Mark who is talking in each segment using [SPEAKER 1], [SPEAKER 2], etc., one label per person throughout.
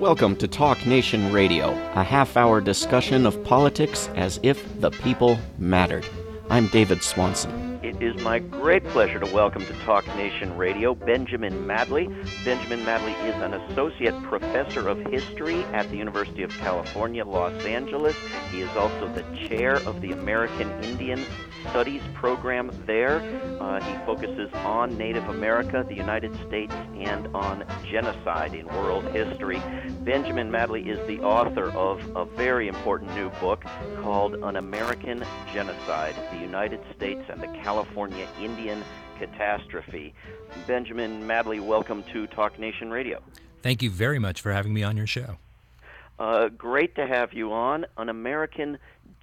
[SPEAKER 1] Welcome to Talk Nation Radio, a half hour discussion of politics as if the people mattered. I'm David Swanson.
[SPEAKER 2] It is my great pleasure to welcome to Talk Nation Radio Benjamin Madley. Benjamin Madley is an associate professor of history at the University of California, Los Angeles. He is also the chair of the American Indian Studies program there. Uh, he focuses on Native America, the United States, and on genocide in world history. Benjamin Madley is the author of a very important new book called An American Genocide The United States and the California Indian Catastrophe. Benjamin Madley, welcome to Talk Nation Radio.
[SPEAKER 3] Thank you very much for having me on your show.
[SPEAKER 2] Uh, great to have you on. An American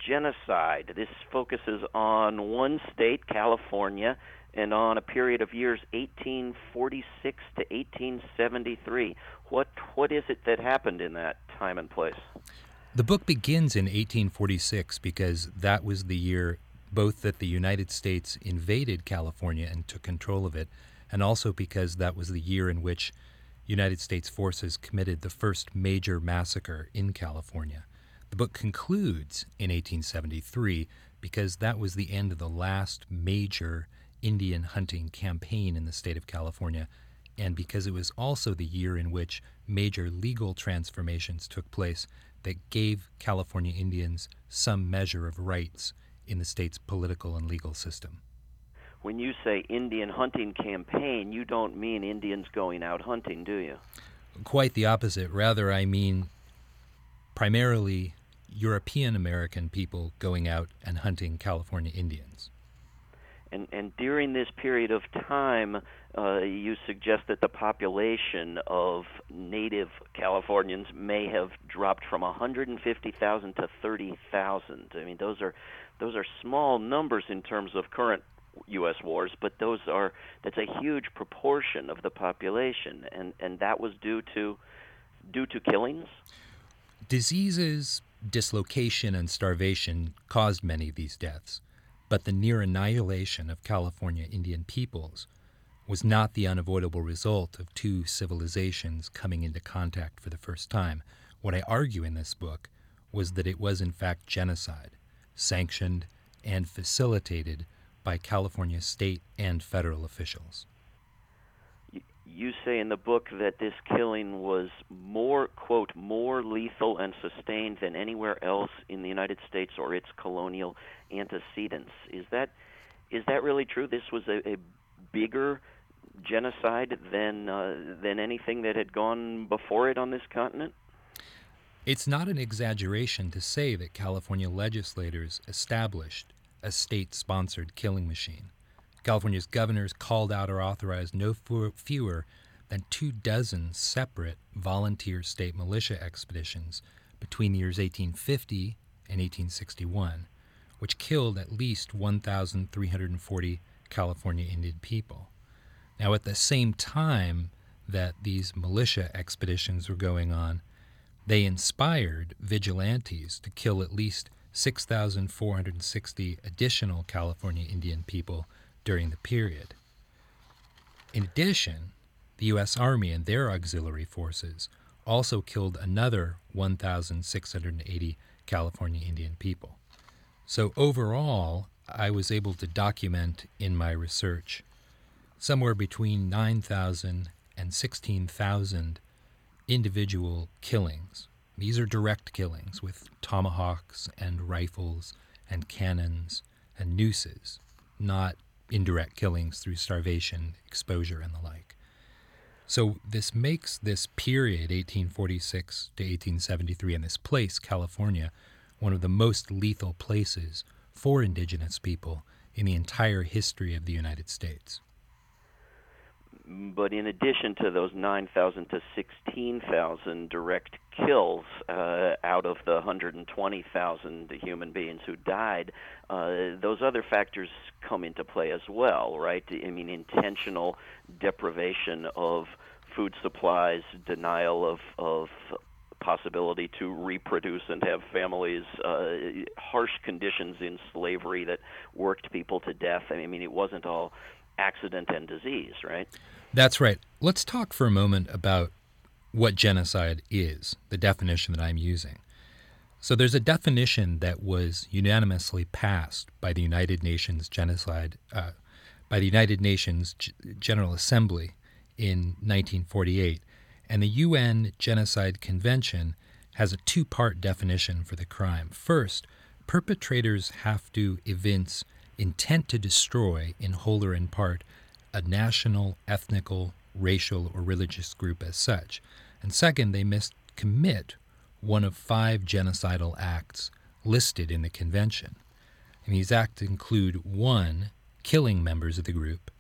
[SPEAKER 2] genocide. This focuses on one state, California, and on a period of years 1846 to 1873. What what is it that happened in that time and place?
[SPEAKER 3] The book begins in 1846 because that was the year both that the United States invaded California and took control of it, and also because that was the year in which United States forces committed the first major massacre in California. The book concludes in 1873 because that was the end of the last major Indian hunting campaign in the state of California, and because it was also the year in which major legal transformations took place that gave California Indians some measure of rights in the state's political and legal system.
[SPEAKER 2] When you say Indian hunting campaign, you don't mean Indians going out hunting, do you?
[SPEAKER 3] Quite the opposite. Rather, I mean primarily European American people going out and hunting California Indians.
[SPEAKER 2] And, and during this period of time, uh, you suggest that the population of native Californians may have dropped from 150,000 to 30,000. I mean, those are those are small numbers in terms of current U.S. wars, but those are that's a huge proportion of the population, and and that was due to due to killings.
[SPEAKER 3] Diseases, dislocation, and starvation caused many of these deaths, but the near annihilation of California Indian peoples was not the unavoidable result of two civilizations coming into contact for the first time. What I argue in this book was that it was in fact genocide, sanctioned and facilitated by California state and federal officials
[SPEAKER 2] you say in the book that this killing was more quote more lethal and sustained than anywhere else in the United States or its colonial antecedents. Is that is that really true? This was a, a bigger genocide than uh, than anything that had gone before it on this continent.
[SPEAKER 3] It's not an exaggeration to say that California legislators established a state-sponsored killing machine. California's governors called out or authorized no fewer than two dozen separate volunteer state militia expeditions between the years 1850 and 1861, which killed at least 1,340 California Indian people. Now, at the same time that these militia expeditions were going on, they inspired vigilantes to kill at least 6,460 additional California Indian people during the period. In addition, the U.S. Army and their auxiliary forces also killed another 1,680 California Indian people. So, overall, I was able to document in my research somewhere between 9,000 and 16,000 individual killings. These are direct killings with tomahawks and rifles and cannons and nooses, not indirect killings through starvation, exposure, and the like. So this makes this period, 1846 to 1873, and this place, California, one of the most lethal places for indigenous people in the entire history of the United States.
[SPEAKER 2] But in addition to those 9,000 to 16,000 direct kills uh, out of the 120,000 human beings who died, uh, those other factors come into play as well, right? I mean, intentional deprivation of food supplies, denial of, of possibility to reproduce and have families, uh, harsh conditions in slavery that worked people to death. I mean, it wasn't all accident and disease, right?
[SPEAKER 3] That's right. Let's talk for a moment about what genocide is, the definition that I'm using. So there's a definition that was unanimously passed by the United Nations genocide, uh, by the United Nations G- General Assembly in 1948, and the UN Genocide Convention has a two-part definition for the crime. First, perpetrators have to evince intent to destroy, in whole or in part, a national, ethnical, racial, or religious group as such. And second, they must commit one of five genocidal acts listed in the convention. And these acts include one, killing members of the group,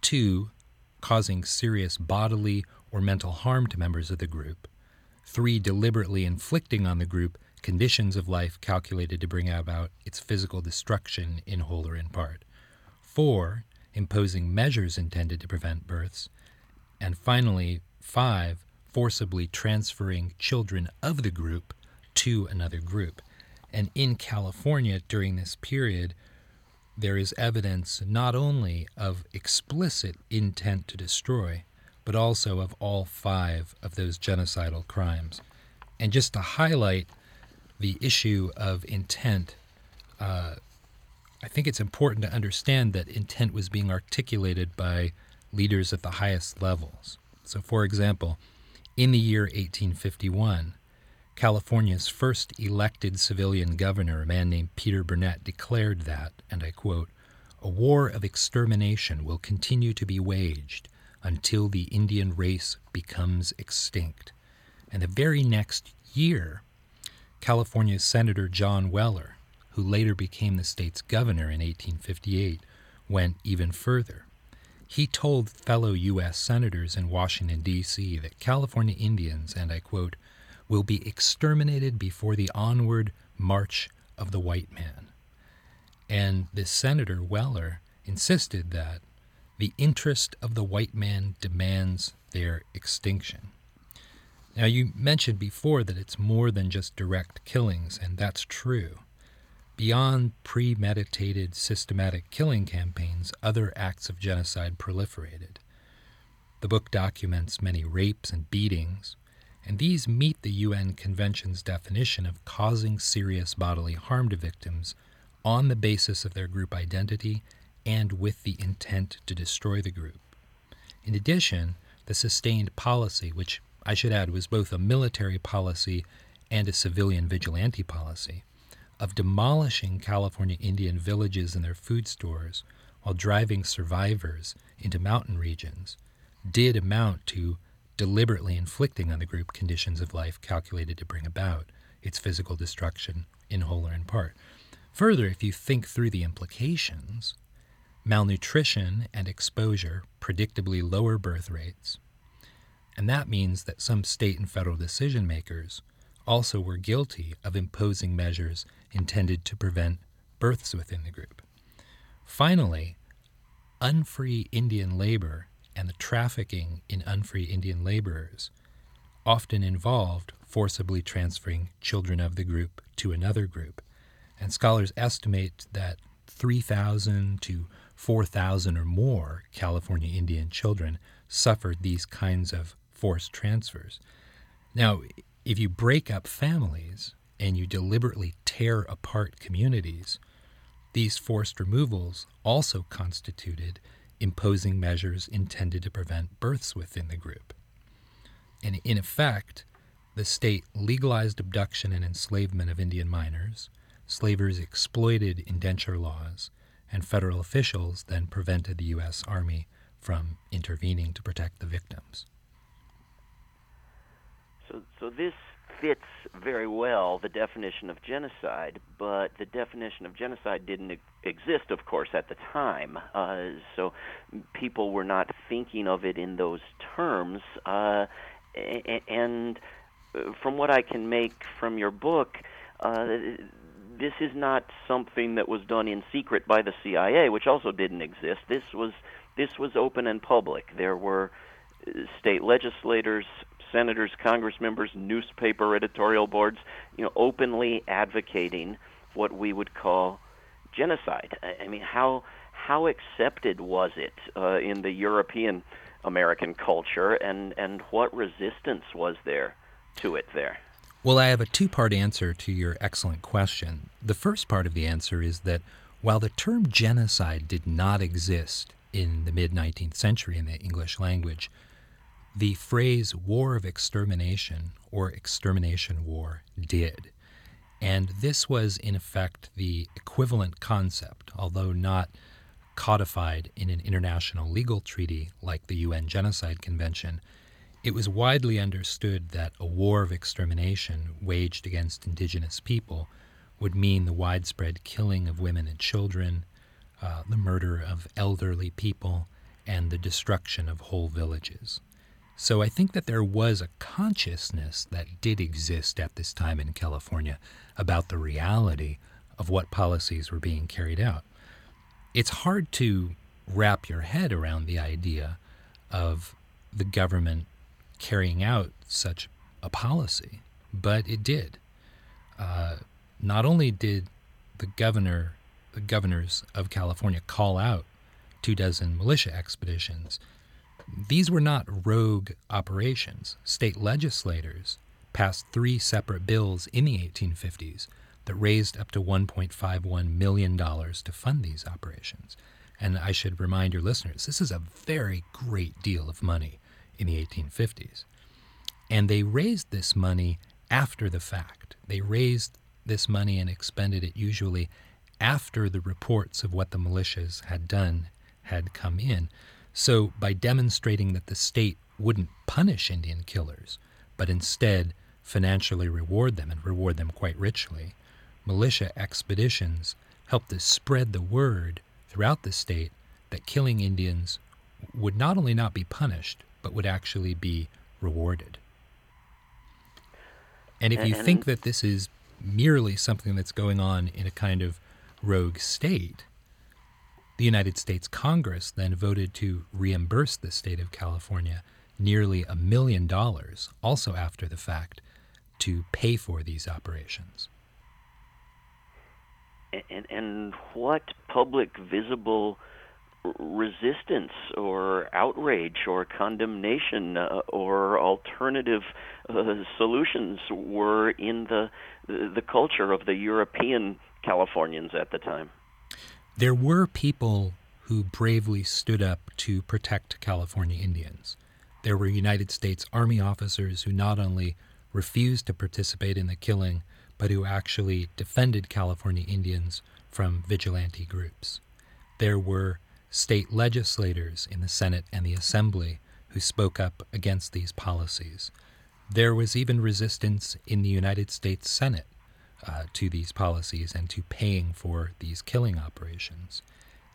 [SPEAKER 3] two, causing serious bodily or mental harm to members of the group, three, deliberately inflicting on the group conditions of life calculated to bring about its physical destruction in whole or in part, four, imposing measures intended to prevent births, and finally, five, forcibly transferring children of the group to another group. And in California during this period, there is evidence not only of explicit intent to destroy, but also of all five of those genocidal crimes. And just to highlight the issue of intent, uh, I think it's important to understand that intent was being articulated by leaders at the highest levels. So, for example, in the year 1851, California's first elected civilian governor, a man named Peter Burnett, declared that, and I quote, a war of extermination will continue to be waged until the Indian race becomes extinct. And the very next year, California's Senator John Weller, who later became the state's governor in 1858, went even further. He told fellow U.S. senators in Washington, D.C., that California Indians, and I quote, will be exterminated before the onward march of the white man. And this Senator Weller insisted that the interest of the white man demands their extinction. Now, you mentioned before that it's more than just direct killings, and that's true. Beyond premeditated, systematic killing campaigns, other acts of genocide proliferated. The book documents many rapes and beatings, and these meet the UN Convention's definition of causing serious bodily harm to victims on the basis of their group identity and with the intent to destroy the group. In addition, the sustained policy, which I should add was both a military policy and a civilian vigilante policy, of demolishing California Indian villages and their food stores while driving survivors into mountain regions did amount to deliberately inflicting on the group conditions of life calculated to bring about its physical destruction in whole or in part. Further, if you think through the implications, malnutrition and exposure predictably lower birth rates, and that means that some state and federal decision makers also were guilty of imposing measures intended to prevent births within the group. Finally, unfree Indian labor and the trafficking in unfree Indian laborers often involved forcibly transferring children of the group to another group. And scholars estimate that 3,000 to 4,000 or more California Indian children suffered these kinds of forced transfers. Now, if you break up families and you deliberately tear apart communities, these forced removals also constituted imposing measures intended to prevent births within the group. And in effect, the state legalized abduction and enslavement of Indian minors, slavers exploited indenture laws, and federal officials then prevented the U.S. Army from intervening to protect the victims.
[SPEAKER 2] So, so this fits very well the definition of genocide, but the definition of genocide didn't exist, of course, at the time. Uh, so people were not thinking of it in those terms. Uh, and from what I can make from your book, uh, this is not something that was done in secret by the CIA, which also didn't exist. This was this was open and public. There were uh, state legislators, senators, congress members, newspaper editorial boards, you know, openly advocating what we would call genocide. I mean, how how accepted was it uh, in the European American culture, and, and what resistance was there to it there?
[SPEAKER 3] Well, I have a two part answer to your excellent question. The first part of the answer is that while the term genocide did not exist in the mid 19th century in the English language, the phrase war of extermination or extermination war did. And this was, in effect, the equivalent concept, although not codified in an international legal treaty like the UN Genocide Convention. It was widely understood that a war of extermination waged against indigenous people would mean the widespread killing of women and children, uh, the murder of elderly people, and the destruction of whole villages. So I think that there was a consciousness that did exist at this time in California about the reality of what policies were being carried out. It's hard to wrap your head around the idea of the government carrying out such a policy, but it did. Uh, not only did the governor, the governors of California, call out two dozen militia expeditions, these were not rogue operations. State legislators passed three separate bills in the 1850s that raised up to $1.51 million to fund these operations. And I should remind your listeners this is a very great deal of money in the 1850s. And they raised this money after the fact. They raised this money and expended it usually after the reports of what the militias had done had come in. So, by demonstrating that the state wouldn't punish Indian killers, but instead financially reward them and reward them quite richly, militia expeditions helped to spread the word throughout the state that killing Indians would not only not be punished, but would actually be rewarded. And if you think that this is merely something that's going on in a kind of rogue state, the United States Congress then voted to reimburse the state of California nearly a million dollars, also after the fact, to pay for these operations.
[SPEAKER 2] And, and what public visible resistance or outrage or condemnation uh, or alternative uh, solutions were in the the culture of the European Californians at the time.
[SPEAKER 3] There were people who bravely stood up to protect California Indians. There were United States Army officers who not only refused to participate in the killing, but who actually defended California Indians from vigilante groups. There were state legislators in the Senate and the Assembly who spoke up against these policies. There was even resistance in the United States Senate uh, to these policies and to paying for these killing operations.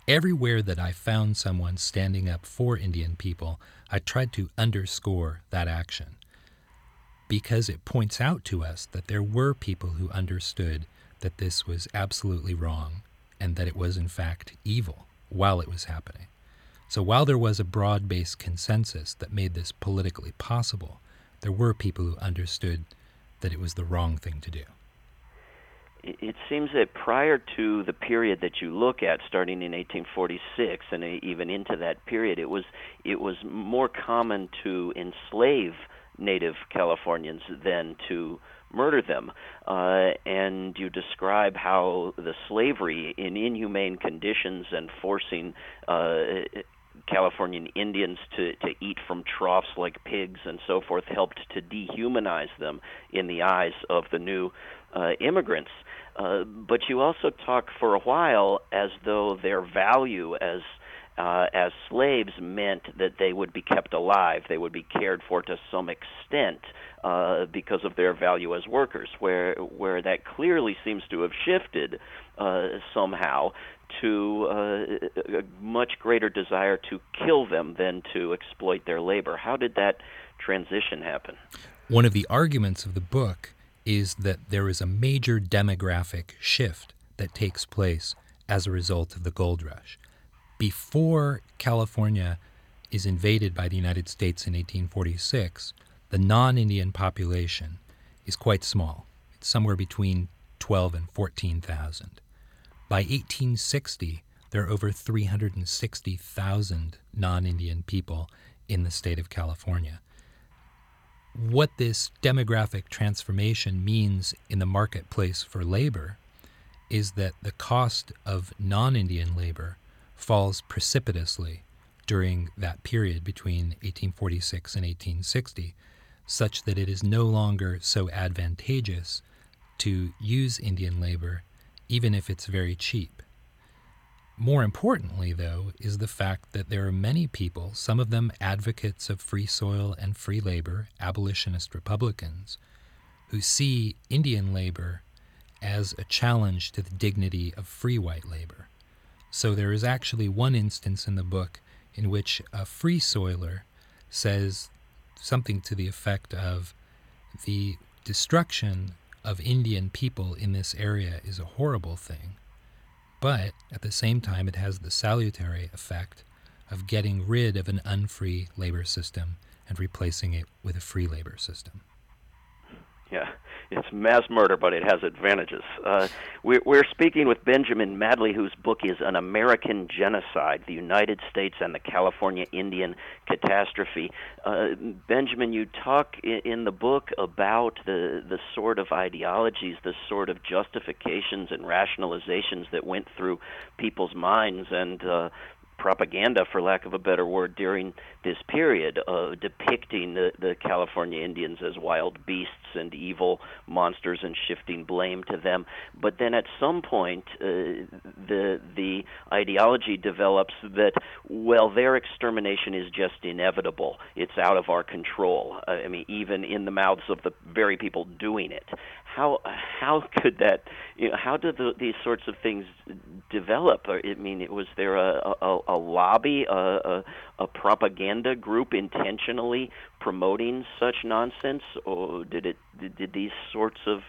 [SPEAKER 3] Everywhere that I found someone standing up for Indian people, I tried to underscore that action because it points out to us that there were people who understood that this was absolutely wrong and that it was, in fact, evil while it was happening. So while there was a broad based consensus that made this politically possible, there were people who understood that it was the wrong thing to do.
[SPEAKER 2] It seems that prior to the period that you look at, starting in 1846 and even into that period, it was it was more common to enslave Native Californians than to murder them. Uh, and you describe how the slavery in inhumane conditions and forcing uh, Californian Indians to, to eat from troughs like pigs and so forth helped to dehumanize them in the eyes of the new uh, immigrants. Uh, but you also talk for a while as though their value as uh, as slaves meant that they would be kept alive, they would be cared for to some extent uh, because of their value as workers. Where where that clearly seems to have shifted uh, somehow to uh, a much greater desire to kill them than to exploit their labor. How did that transition happen?
[SPEAKER 3] One of the arguments of the book is that there is a major demographic shift that takes place as a result of the gold rush before California is invaded by the United States in 1846, the non Indian population is quite small. It's somewhere between 12 and 14,000. By 1860, there are over 360,000 non Indian people in the state of California. What this demographic transformation means in the marketplace for labor is that the cost of non Indian labor falls precipitously during that period between 1846 and 1860, such that it is no longer so advantageous to use Indian labor, even if it's very cheap. More importantly, though, is the fact that there are many people, some of them advocates of free soil and free labor, abolitionist Republicans, who see Indian labor as a challenge to the dignity of free white labor. So there is actually one instance in the book in which a free soiler says something to the effect of the destruction of Indian people in this area is a horrible thing, but at the same time, it has the salutary effect of getting rid of an unfree labor system and replacing it with a free labor system.
[SPEAKER 2] It's mass murder, but it has advantages. Uh, we're, we're speaking with Benjamin Madley, whose book is An American Genocide The United States and the California Indian Catastrophe. Uh, Benjamin, you talk in, in the book about the, the sort of ideologies, the sort of justifications and rationalizations that went through people's minds, and uh, propaganda, for lack of a better word, during this period, uh, depicting the, the California Indians as wild beasts and evil monsters and shifting blame to them. But then at some point, uh, the the ideology develops that well, their extermination is just inevitable. It's out of our control. Uh, I mean, even in the mouths of the very people doing it. How how could that? You know, how did the, these sorts of things develop? I mean, was there a, a, a lobby, a, a, a propaganda group intentionally promoting such nonsense, or did it did, did these sorts of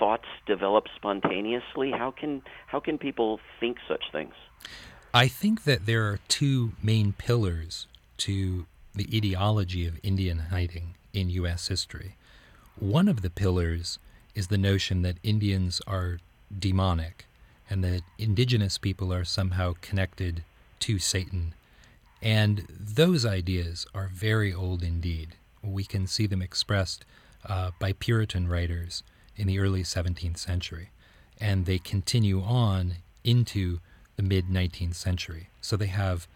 [SPEAKER 2] thoughts develop spontaneously? How can how can people think such things?
[SPEAKER 3] I think that there are two main pillars to the ideology of Indian hating in U.S. history. One of the pillars is the notion that Indians are demonic and that indigenous people are somehow connected to Satan. And those ideas are very old indeed. We can see them expressed uh, by Puritan writers in the early 17th century, and they continue on into the mid 19th century. So they have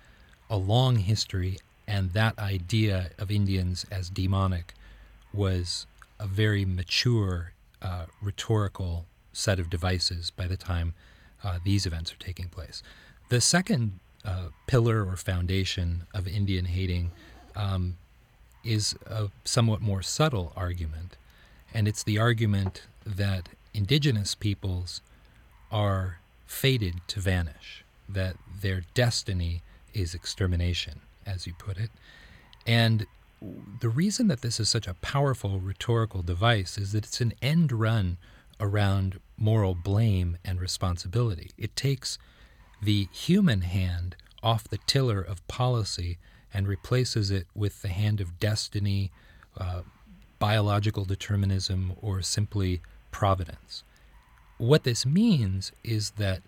[SPEAKER 3] a long history, and that idea of Indians as demonic was a very mature uh, rhetorical set of devices by the time uh, these events are taking place. The second uh, pillar or foundation of Indian hating um, is a somewhat more subtle argument, and it's the argument that indigenous peoples are fated to vanish, that their destiny is extermination, as you put it. And the reason that this is such a powerful rhetorical device is that it's an end run around moral blame and responsibility. It takes the human hand off the tiller of policy and replaces it with the hand of destiny, uh, biological determinism, or simply providence. What this means is that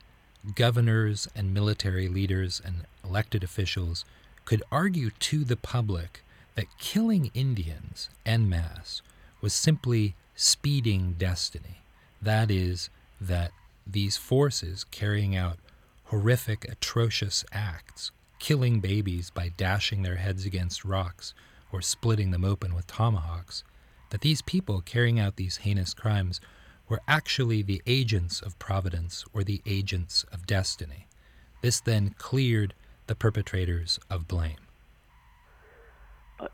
[SPEAKER 3] governors and military leaders and elected officials could argue to the public that killing Indians en masse was simply speeding destiny. That is, that these forces carrying out horrific, atrocious acts, killing babies by dashing their heads against rocks or splitting them open with tomahawks, that these people carrying out these heinous crimes were actually the agents of providence or the agents of destiny. This then cleared the perpetrators of blame.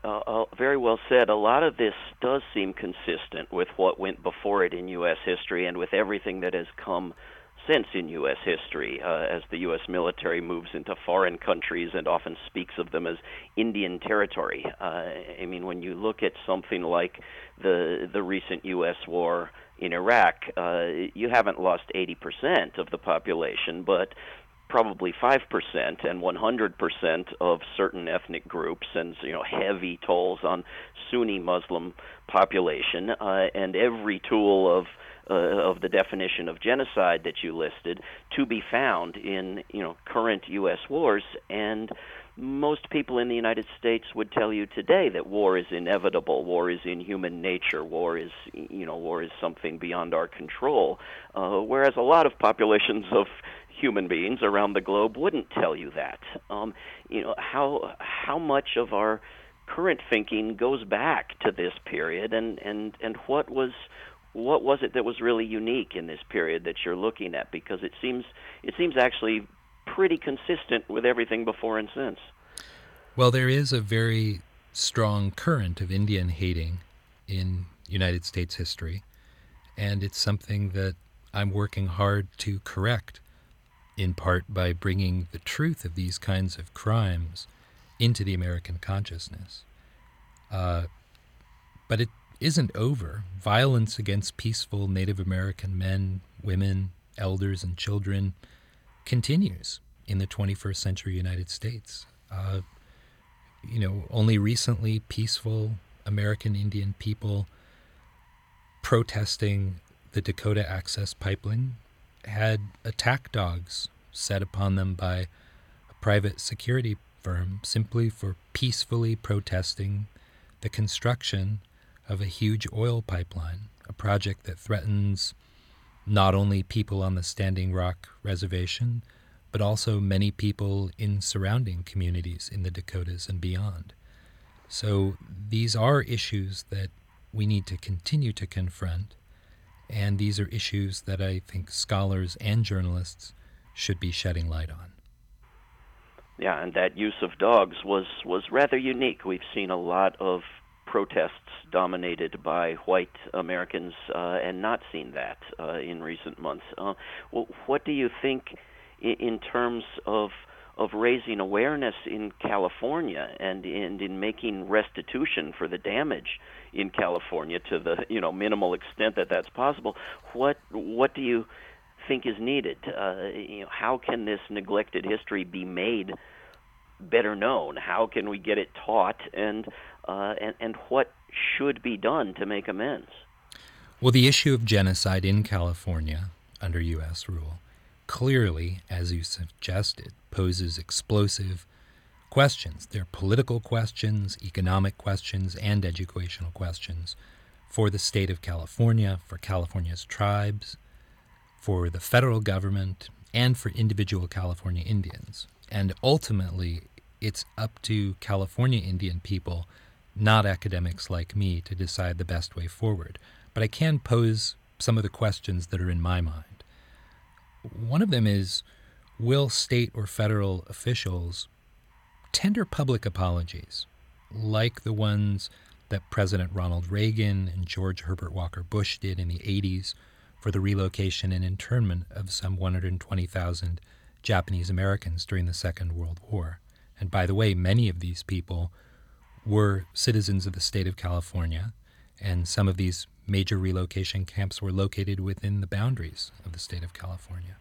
[SPEAKER 2] Uh, uh, very well said. A lot of this does seem consistent with what went before it in U.S. history and with everything that has come since in U.S. history, uh, as the U.S. military moves into foreign countries and often speaks of them as Indian territory. Uh, I mean, when you look at something like the the recent U.S. war in Iraq, uh, you haven't lost 80% of the population, but probably 5% and 100% of certain ethnic groups and you know heavy tolls on Sunni Muslim population uh, and every tool of uh, of the definition of genocide that you listed to be found in you know current US wars and most people in the United States would tell you today that war is inevitable, war is in human nature, war is you know war is something beyond our control. Uh, whereas a lot of populations of human beings around the globe wouldn't tell you that. Um, you know how how much of our current thinking goes back to this period, and and and what was what was it that was really unique in this period that you're looking at? Because it seems it seems actually pretty consistent with everything before and since.
[SPEAKER 3] Well, there is a very strong current of Indian hating in United States history, and it's something that I'm working hard to correct, in part by bringing the truth of these kinds of crimes into the American consciousness. Uh, but it isn't over. Violence against peaceful Native American men, women, elders, and children continues in the 21st century United States. Uh, you know, only recently, peaceful American Indian people protesting the Dakota Access Pipeline had attack dogs set upon them by a private security firm simply for peacefully protesting the construction of a huge oil pipeline, a project that threatens not only people on the Standing Rock Reservation, but also many people in surrounding communities in the Dakotas and beyond. So these are issues that we need to continue to confront, and these are issues that I think scholars and journalists should be shedding light on.
[SPEAKER 2] Yeah, and that use of dogs was was rather unique. We've seen a lot of protests dominated by white Americans, uh, and not seen that uh, in recent months. Uh, well, what do you think in, in terms of of raising awareness in California and and in making restitution for the damage in California to the you know minimal extent that that's possible? What what do you think is needed? Uh, you know, how can this neglected history be made better known? How can we get it taught, and uh, and and what should be done to make amends?
[SPEAKER 3] Well, the issue of genocide in California under U.S. rule clearly, as you suggested, poses explosive questions. They're political questions, economic questions, and educational questions for the state of California, for California's tribes, for the federal government, and for individual California Indians. And ultimately, it's up to California Indian people, not academics like me, to decide the best way forward. But I can pose some of the questions that are in my mind. One of them is Will state or federal officials tender public apologies, like the ones that President Ronald Reagan and George Herbert Walker Bush did in the 80s for the relocation and internment of some 120,000 Japanese Americans during the Second World War? And by the way, many of these people were citizens of the state of California, and some of these major relocation camps were located within the boundaries of the state of California.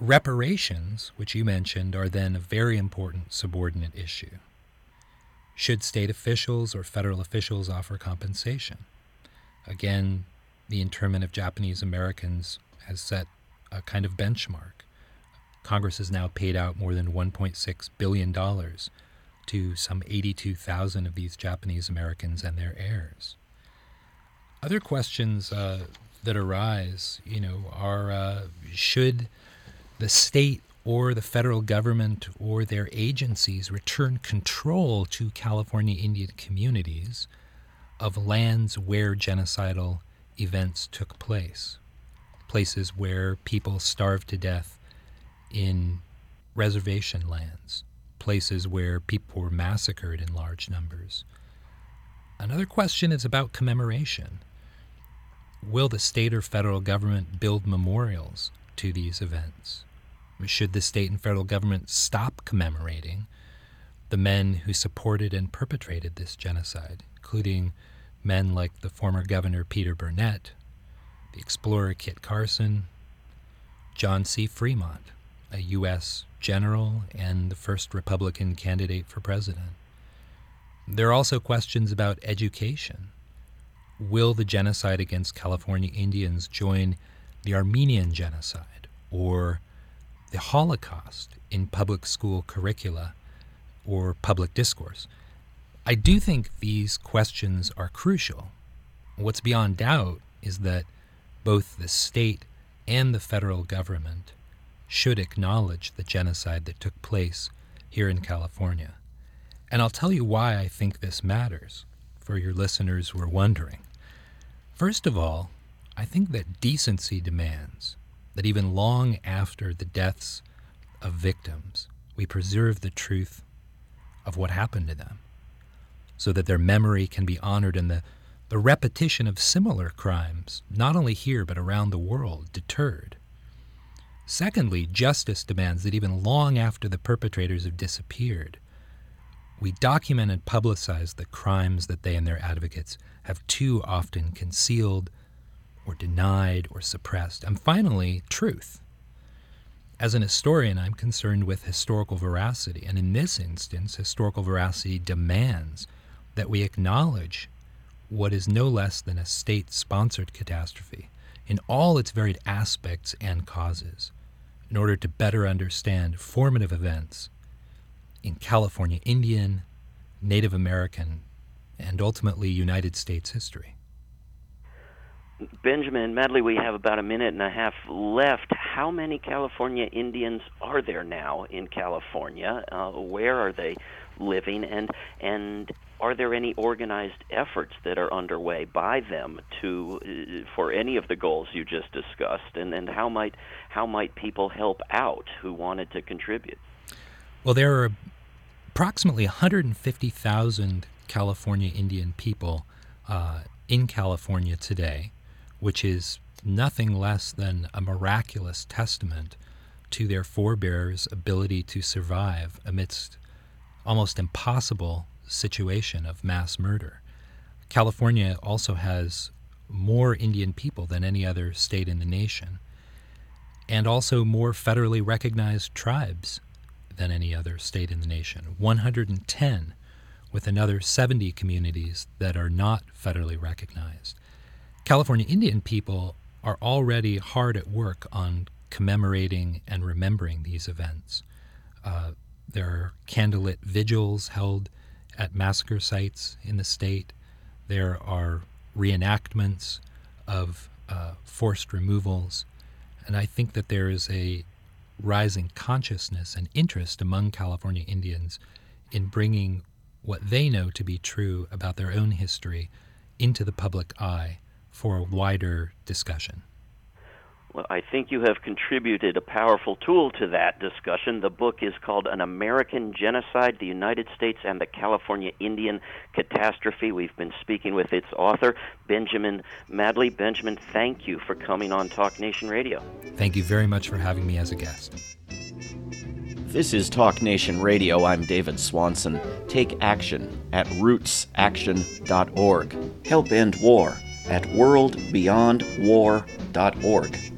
[SPEAKER 3] Reparations, which you mentioned, are then a very important subordinate issue. Should state officials or federal officials offer compensation? Again, the internment of Japanese Americans has set a kind of benchmark. Congress has now paid out more than $1.6 billion to some 82,000 of these Japanese Americans and their heirs. Other questions uh, that arise, you know, are uh, should the state or the federal government or their agencies return control to California Indian communities of lands where genocidal events took place, places where people starved to death in reservation lands, places where people were massacred in large numbers. Another question is about commemoration. Will the state or federal government build memorials to these events? Should the state and federal government stop commemorating the men who supported and perpetrated this genocide, including men like the former governor Peter Burnett, the explorer Kit Carson, John C. Fremont, a U.S. general and the first Republican candidate for president. There are also questions about education. Will the genocide against California Indians join the Armenian genocide or the Holocaust in public school curricula or public discourse. I do think these questions are crucial. What's beyond doubt is that both the state and the federal government should acknowledge the genocide that took place here in California. And I'll tell you why I think this matters for your listeners who are wondering. First of all, I think that decency demands that even long after the deaths of victims, we preserve the truth of what happened to them so that their memory can be honored and the, the repetition of similar crimes, not only here but around the world, deterred. Secondly, justice demands that even long after the perpetrators have disappeared, we document and publicize the crimes that they and their advocates have too often concealed or denied or suppressed. And finally, truth. As an historian, I'm concerned with historical veracity, and in this instance, historical veracity demands that we acknowledge what is no less than a state sponsored catastrophe in all its varied aspects and causes in order to better understand formative events in California Indian, Native American, and ultimately United States history.
[SPEAKER 2] Benjamin Madley, we have about a minute and a half left. How many California Indians are there now in California? Uh, where are they living, and and are there any organized efforts that are underway by them to uh, for any of the goals you just discussed, and and how might how might people help out who wanted to contribute?
[SPEAKER 3] Well, there are approximately 150,000 California Indian people uh, in California today which is nothing less than a miraculous testament to their forebears' ability to survive amidst almost impossible situation of mass murder. California also has more Indian people than any other state in the nation, and also more federally recognized tribes than any other state in the nation 110, with another 70 communities that are not federally recognized. California Indian people are already hard at work on commemorating and remembering these events. Uh, there are candlelit vigils held at massacre sites in the state. There are reenactments of uh, forced removals. And I think that there is a rising consciousness and interest among California Indians in bringing what they know to be true about their own history into the public eye for a wider discussion?
[SPEAKER 2] Well, I think you have contributed a powerful tool to that discussion. The book is called An American Genocide The United States and the California Indian Catastrophe. We've been speaking with its author, Benjamin Madley. Benjamin, thank you for coming on Talk Nation Radio.
[SPEAKER 3] Thank you very much for having me as a guest.
[SPEAKER 1] This is Talk Nation Radio. I'm David Swanson. Take action at rootsaction.org. Help end war at worldbeyondwar.org.